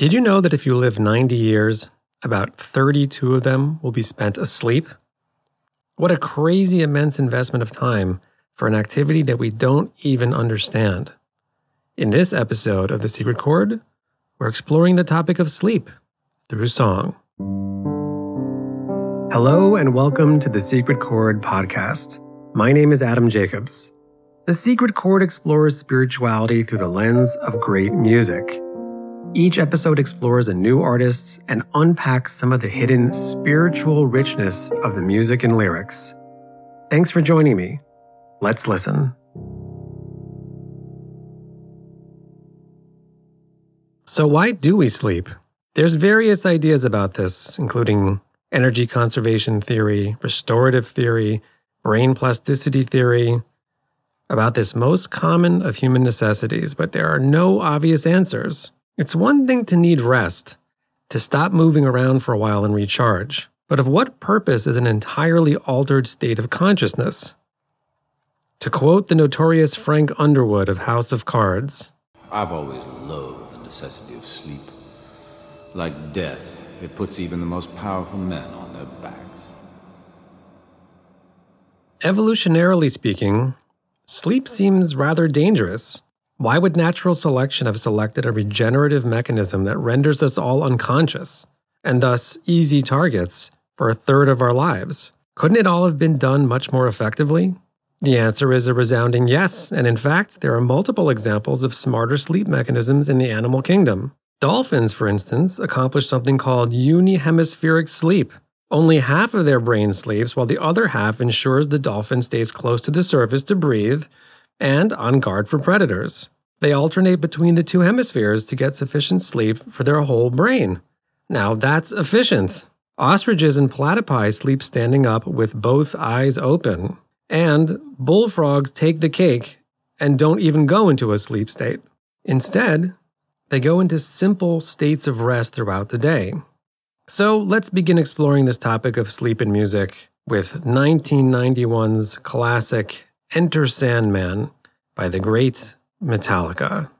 Did you know that if you live 90 years, about 32 of them will be spent asleep? What a crazy immense investment of time for an activity that we don't even understand. In this episode of The Secret Chord, we're exploring the topic of sleep through song. Hello, and welcome to the Secret Chord podcast. My name is Adam Jacobs. The Secret Chord explores spirituality through the lens of great music. Each episode explores a new artist and unpacks some of the hidden spiritual richness of the music and lyrics. Thanks for joining me. Let's listen. So, why do we sleep? There's various ideas about this, including energy conservation theory, restorative theory, brain plasticity theory, about this most common of human necessities, but there are no obvious answers. It's one thing to need rest, to stop moving around for a while and recharge, but of what purpose is an entirely altered state of consciousness? To quote the notorious Frank Underwood of House of Cards I've always loathed the necessity of sleep. Like death, it puts even the most powerful men on their backs. Evolutionarily speaking, sleep seems rather dangerous. Why would natural selection have selected a regenerative mechanism that renders us all unconscious, and thus easy targets, for a third of our lives? Couldn't it all have been done much more effectively? The answer is a resounding yes, and in fact, there are multiple examples of smarter sleep mechanisms in the animal kingdom. Dolphins, for instance, accomplish something called unihemispheric sleep. Only half of their brain sleeps, while the other half ensures the dolphin stays close to the surface to breathe and on guard for predators. They alternate between the two hemispheres to get sufficient sleep for their whole brain. Now, that's efficient. Ostriches and platypi sleep standing up with both eyes open. And bullfrogs take the cake and don't even go into a sleep state. Instead, they go into simple states of rest throughout the day. So let's begin exploring this topic of sleep and music with 1991's classic Enter Sandman by the great Metallica.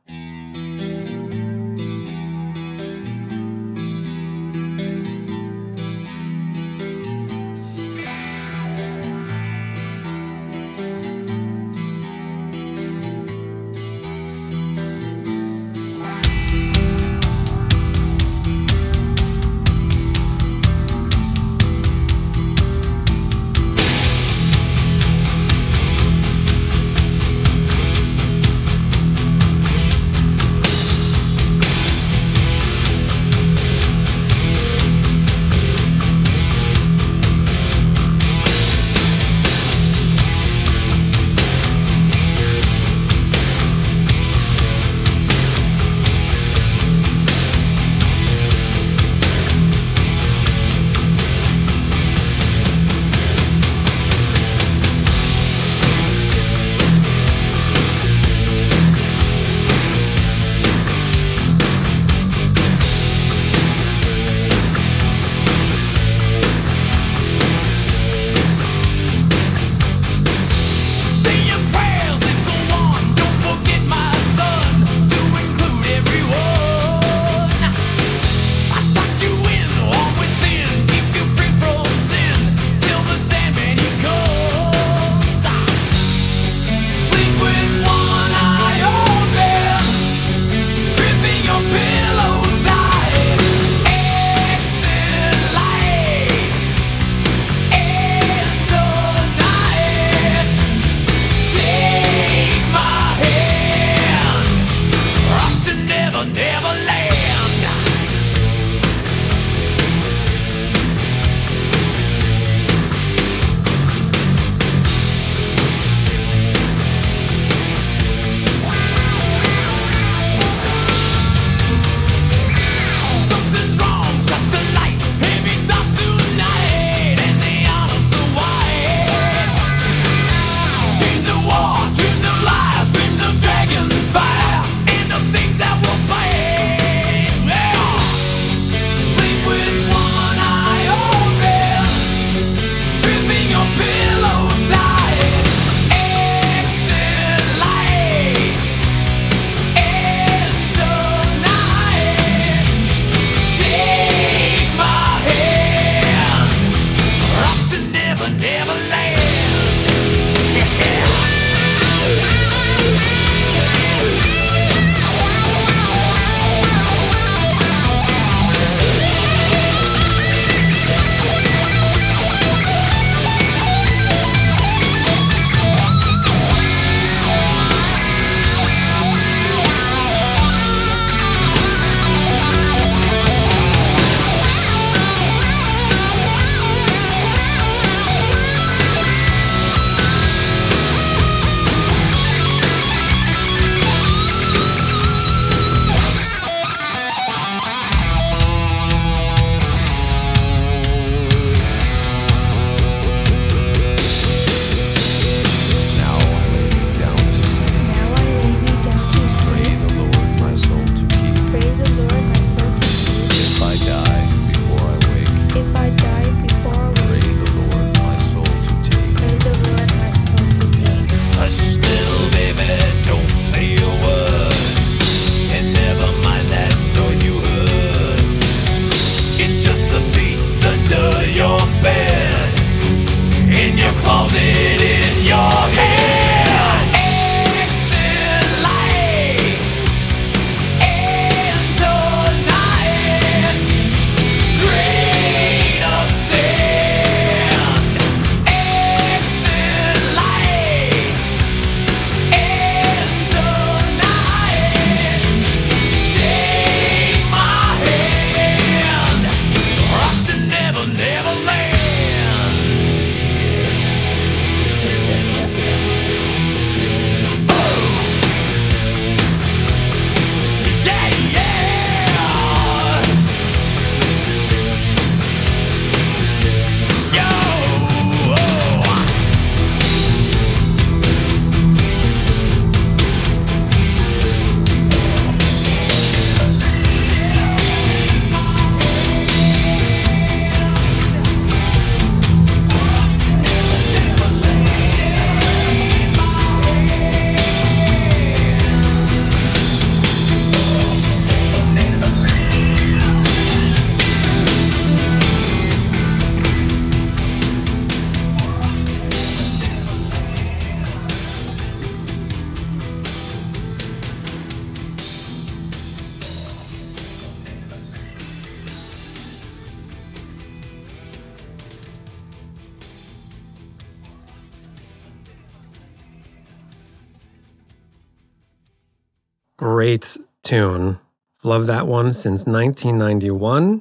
Great tune. Love that one since 1991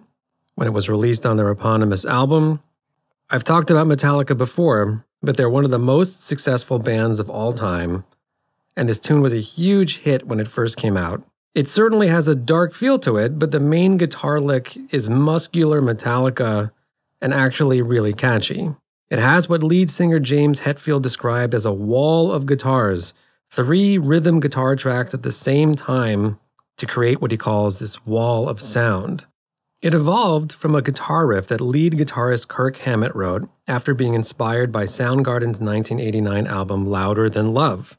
when it was released on their eponymous album. I've talked about Metallica before, but they're one of the most successful bands of all time, and this tune was a huge hit when it first came out. It certainly has a dark feel to it, but the main guitar lick is muscular Metallica and actually really catchy. It has what lead singer James Hetfield described as a wall of guitars, three rhythm guitar tracks at the same time to create what he calls this wall of sound. It evolved from a guitar riff that lead guitarist Kirk Hammett wrote after being inspired by Soundgarden's 1989 album Louder Than Love.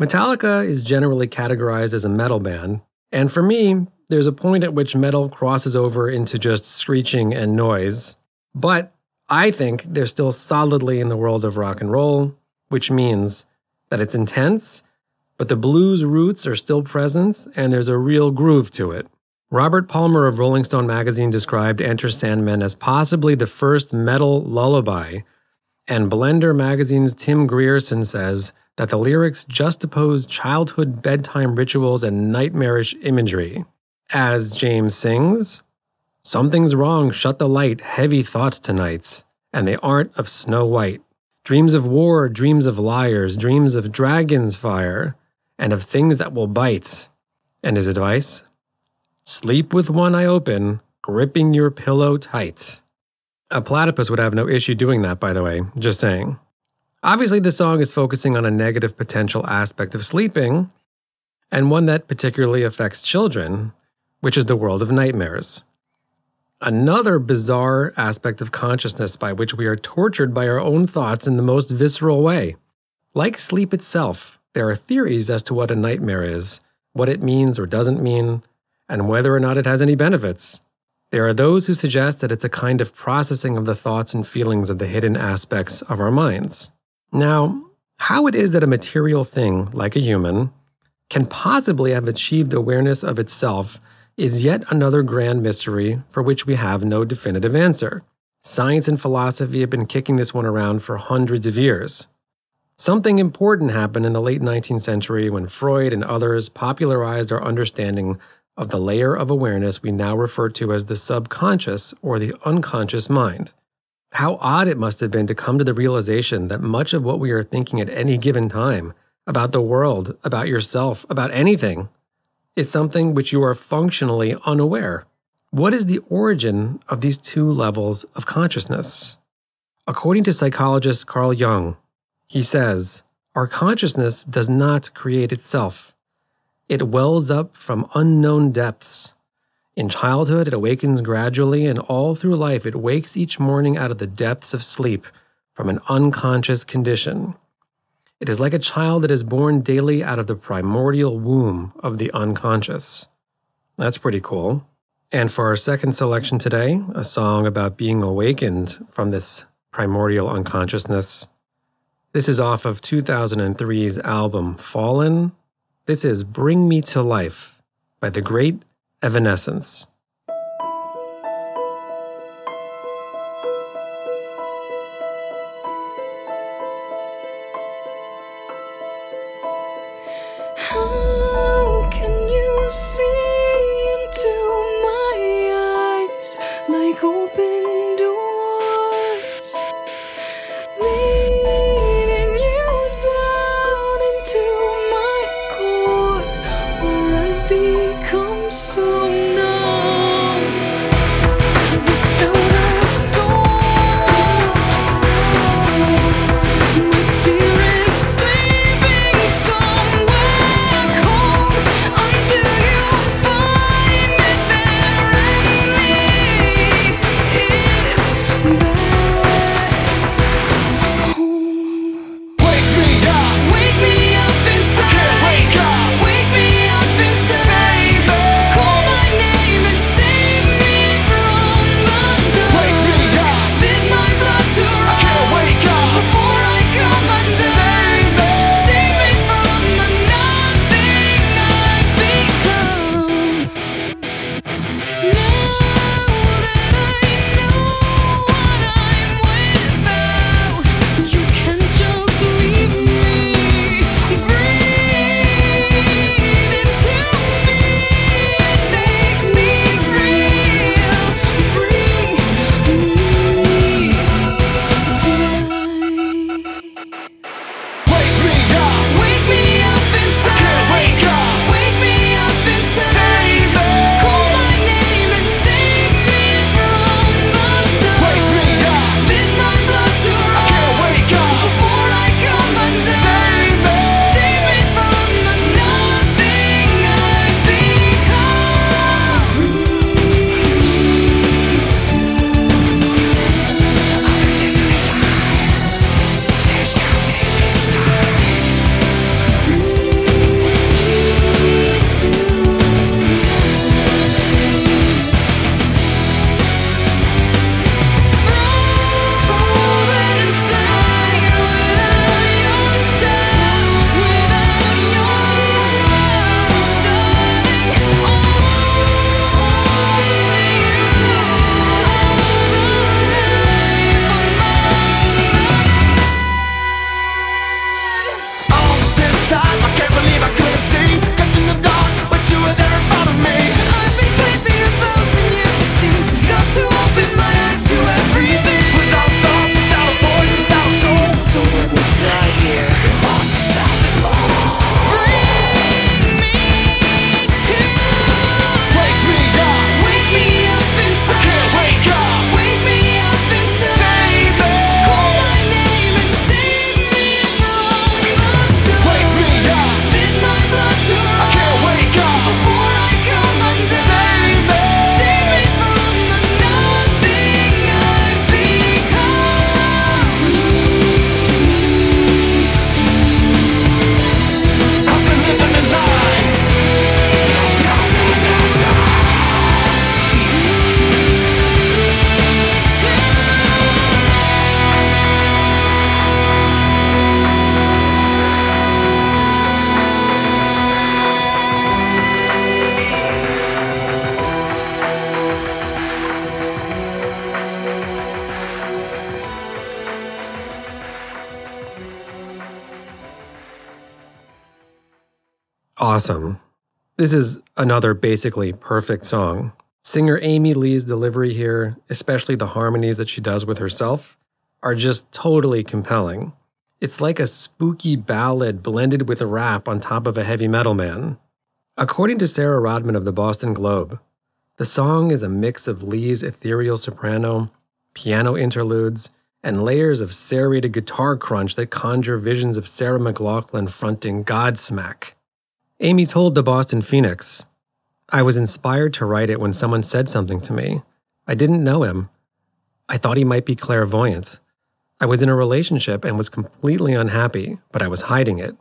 Metallica is generally categorized as a metal band, and for me, there's a point at which metal crosses over into just screeching and noise. But I think they're still solidly in the world of rock and roll, which means that it's intense, but the blues roots are still present and there's a real groove to it. Robert Palmer of Rolling Stone magazine described Enter Sandman as possibly the first metal lullaby, and Blender magazine's Tim Grierson says that the lyrics juxtapose childhood bedtime rituals and nightmarish imagery. As James sings, Something's wrong, shut the light, heavy thoughts tonight, and they aren't of Snow White. Dreams of war, dreams of liars, dreams of dragon's fire, and of things that will bite. And his advice? Sleep with one eye open, gripping your pillow tight. A platypus would have no issue doing that, by the way, just saying. Obviously, the song is focusing on a negative potential aspect of sleeping, and one that particularly affects children, which is the world of nightmares. Another bizarre aspect of consciousness by which we are tortured by our own thoughts in the most visceral way. Like sleep itself, there are theories as to what a nightmare is, what it means or doesn't mean, and whether or not it has any benefits. There are those who suggest that it's a kind of processing of the thoughts and feelings of the hidden aspects of our minds. Now, how it is that a material thing, like a human, can possibly have achieved awareness of itself is yet another grand mystery for which we have no definitive answer. Science and philosophy have been kicking this one around for hundreds of years. Something important happened in the late 19th century when Freud and others popularized our understanding of the layer of awareness we now refer to as the subconscious or the unconscious mind. How odd it must have been to come to the realization that much of what we are thinking at any given time about the world, about yourself, about anything, is something which you are functionally unaware. What is the origin of these two levels of consciousness? According to psychologist Carl Jung, he says, Our consciousness does not create itself. It wells up from unknown depths. In childhood, it awakens gradually, and all through life, it wakes each morning out of the depths of sleep from an unconscious condition. It is like a child that is born daily out of the primordial womb of the unconscious. That's pretty cool. And for our second selection today, a song about being awakened from this primordial unconsciousness. This is off of 2003's album Fallen this is Bring Me to Life by the great Evanescence. Awesome. This is another basically perfect song. Singer Amy Lee's delivery here, especially the harmonies that she does with herself, are just totally compelling. It's like a spooky ballad blended with a rap on top of a heavy metal man. According to Sarah Rodman of the Boston Globe, the song is a mix of Lee's ethereal soprano, piano interludes, and layers of serrated guitar crunch that conjure visions of Sarah McLachlan fronting Godsmack. Amy told the Boston Phoenix, I was inspired to write it when someone said something to me. I didn't know him. I thought he might be clairvoyant. I was in a relationship and was completely unhappy, but I was hiding it.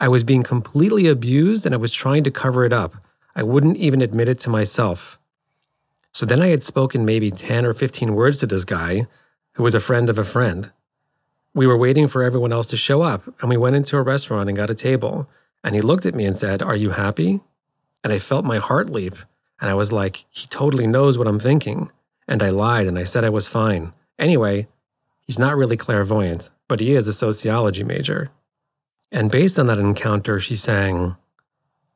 I was being completely abused and I was trying to cover it up. I wouldn't even admit it to myself. So then I had spoken maybe 10 or 15 words to this guy, who was a friend of a friend. We were waiting for everyone else to show up, and we went into a restaurant and got a table. And he looked at me and said, Are you happy? And I felt my heart leap. And I was like, He totally knows what I'm thinking. And I lied and I said I was fine. Anyway, he's not really clairvoyant, but he is a sociology major. And based on that encounter, she sang,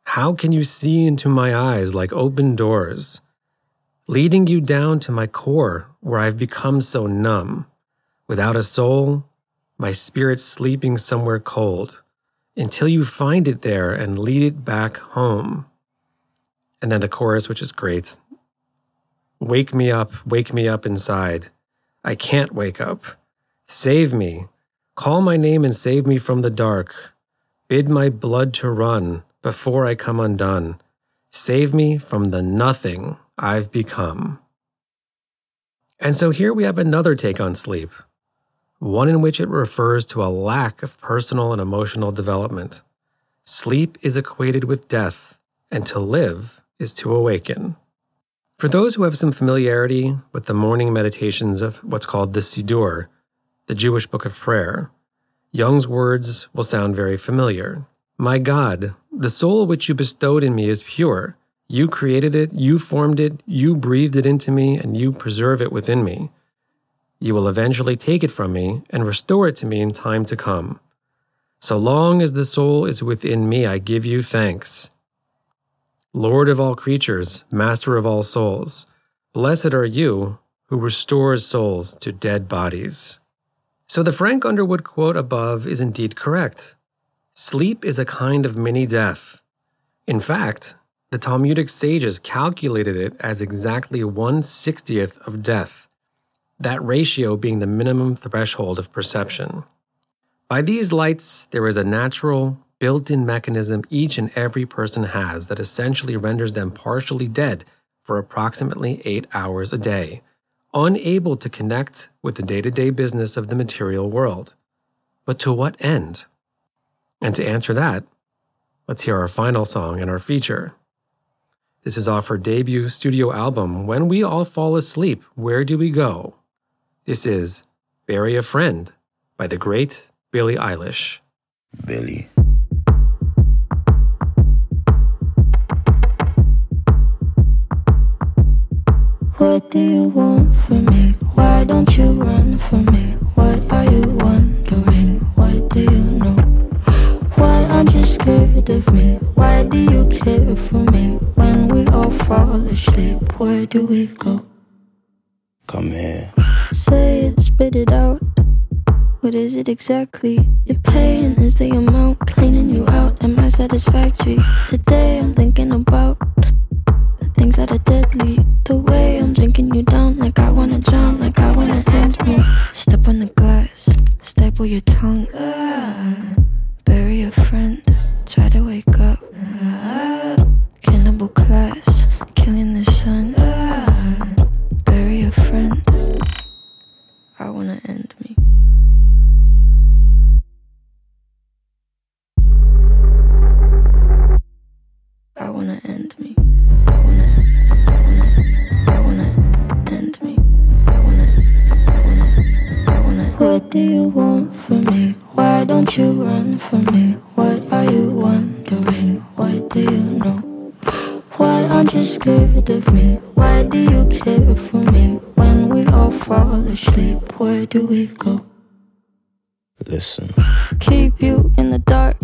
How can you see into my eyes like open doors, leading you down to my core where I've become so numb, without a soul, my spirit sleeping somewhere cold, until you find it there and lead it back home. And then the chorus, which is great. Wake me up, wake me up inside. I can't wake up. Save me, Call my name and save me from the dark. Bid my blood to run before I come undone. Save me from the nothing I've become. And so here we have another take on sleep, one in which it refers to a lack of personal and emotional development. Sleep is equated with death, and to live is to awaken. For those who have some familiarity with the morning meditations of what's called the Siddur, the Jewish Book of Prayer, Jung's words will sound very familiar. My God, the soul which you bestowed in me is pure. You created it, you formed it, you breathed it into me, and you preserve it within me. You will eventually take it from me and restore it to me in time to come. So long as the soul is within me, I give you thanks. Lord of all creatures, Master of all souls, blessed are you who restores souls to dead bodies. So the Frank Underwood quote above is indeed correct. Sleep is a kind of mini death. In fact, the Talmudic sages calculated it as exactly 1 60th of death, that ratio being the minimum threshold of perception. By these lights, there is a natural, built in mechanism each and every person has that essentially renders them partially dead for approximately eight hours a day unable to connect with the day to day business of the material world. But to what end? And to answer that, let's hear our final song in our feature. This is off her debut studio album, When We All Fall Asleep, Where Do We Go? This is Bury a Friend by the great Billie Eilish. Billy. What do you want from me? Why don't you run from me? What are you wondering? What do you know? Why aren't you scared of me? Why do you care for me? When we all fall asleep, where do we go? Come here. Say it, spit it out. What is it exactly? Your pain is the amount cleaning you out. Am I satisfactory? Today I'm thinking about the things that are deadly. The way I'm drinking you down, like I wanna drown, like I wanna end me. Step on the glass, staple your tongue. Bury a friend, try to wake I wanna end me. I wanna end me. I wanna, I wanna, I wanna end me. I wanna, I wanna, I wanna. What do you want from me? Why don't you run from me? What are you wondering? What do you know? Why aren't you scared of me? Why do you care for me? When we all fall asleep, where do we go? Listen. Keep you in the dark.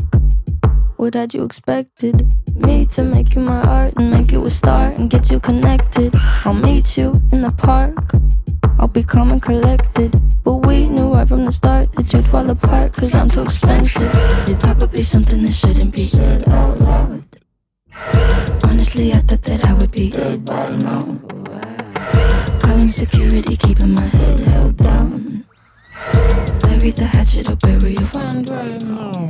What had you expected? Me to make you my art and make you a star and get you connected. I'll meet you in the park. I'll be calm and collected. But we knew right from the start that you'd fall apart, cause I'm too expensive. Would be something that shouldn't be said out loud. Honestly, I thought that I would be dead by now. Calling security, keeping my head held down. Bury the hatchet or bury your friend right now.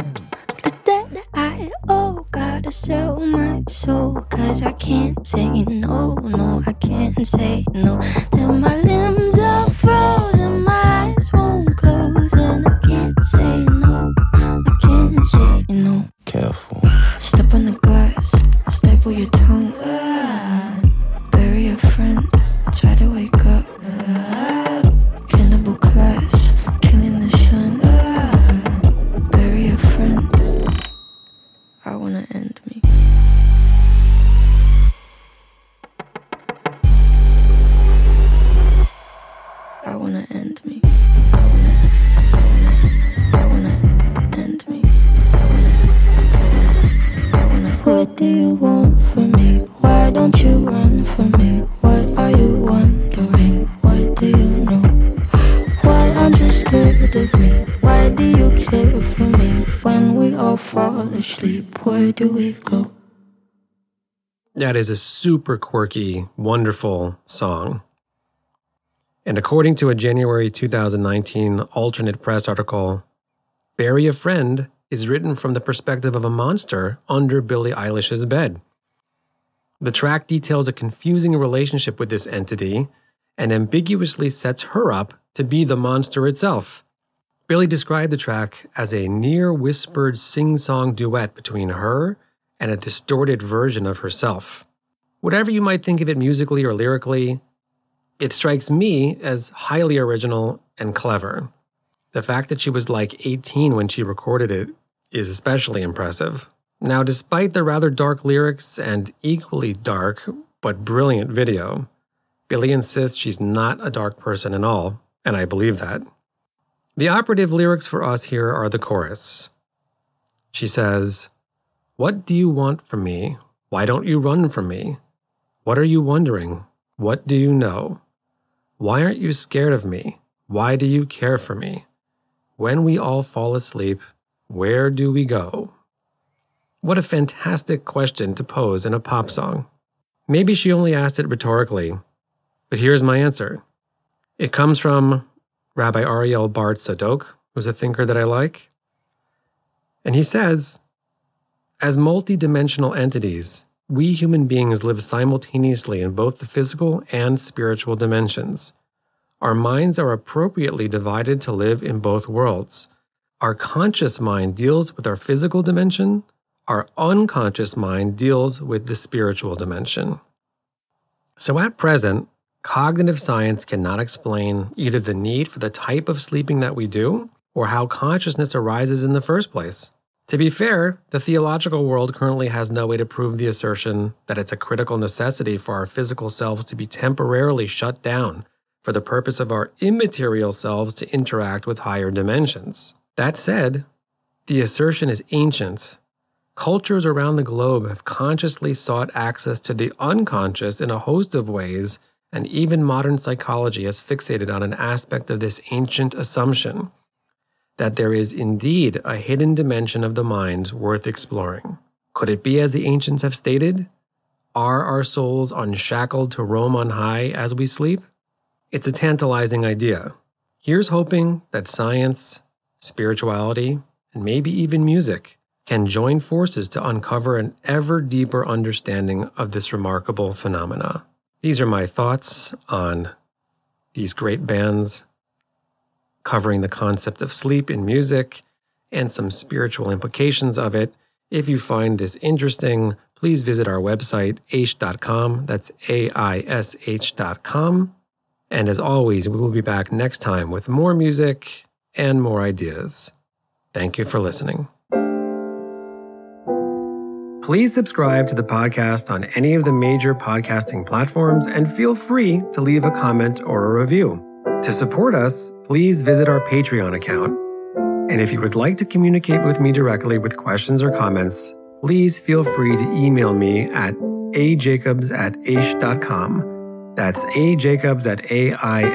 The debt I owe, gotta sell my soul. Cause I can't say no, no, I can't say no. Then my limbs are frozen, What do you want from me? Why don't you run from me? What are you wondering? What do you know? Why aren't you scared of me? Why do you care for me? When we all fall asleep, where do we go? That is a super quirky, wonderful song. And according to a January 2019 alternate press article, Bury a Friend is written from the perspective of a monster under Billie Eilish's bed. The track details a confusing relationship with this entity and ambiguously sets her up to be the monster itself. Billie described the track as a near whispered sing song duet between her and a distorted version of herself. Whatever you might think of it musically or lyrically, it strikes me as highly original and clever. The fact that she was like 18 when she recorded it is especially impressive. Now, despite the rather dark lyrics and equally dark but brilliant video, Billie insists she's not a dark person at all, and I believe that. The operative lyrics for us here are the chorus. She says, What do you want from me? Why don't you run from me? What are you wondering? What do you know? Why aren't you scared of me? Why do you care for me? When we all fall asleep, where do we go? What a fantastic question to pose in a pop song. Maybe she only asked it rhetorically, but here's my answer. It comes from Rabbi Ariel Bar Tzadok, who's a thinker that I like. And he says, as multidimensional entities, we human beings live simultaneously in both the physical and spiritual dimensions. Our minds are appropriately divided to live in both worlds. Our conscious mind deals with our physical dimension, our unconscious mind deals with the spiritual dimension. So at present, cognitive science cannot explain either the need for the type of sleeping that we do or how consciousness arises in the first place. To be fair, the theological world currently has no way to prove the assertion that it's a critical necessity for our physical selves to be temporarily shut down for the purpose of our immaterial selves to interact with higher dimensions. That said, the assertion is ancient. Cultures around the globe have consciously sought access to the unconscious in a host of ways, and even modern psychology has fixated on an aspect of this ancient assumption that there is indeed a hidden dimension of the mind worth exploring. Could it be as the ancients have stated? Are our souls unshackled to roam on high as we sleep? It's a tantalizing idea. Here's hoping that science, spirituality, and maybe even music can join forces to uncover an ever deeper understanding of this remarkable phenomena. These are my thoughts on these great bands covering the concept of sleep in music and some spiritual implications of it. If you find this interesting, please visit our website, aish.com. That's A I S H.com. And as always, we will be back next time with more music and more ideas. Thank you for listening. Please subscribe to the podcast on any of the major podcasting platforms and feel free to leave a comment or a review. To support us, please visit our Patreon account. And if you would like to communicate with me directly with questions or comments, please feel free to email me at ajacobs at aish.com. That's ajacobs at aish.com.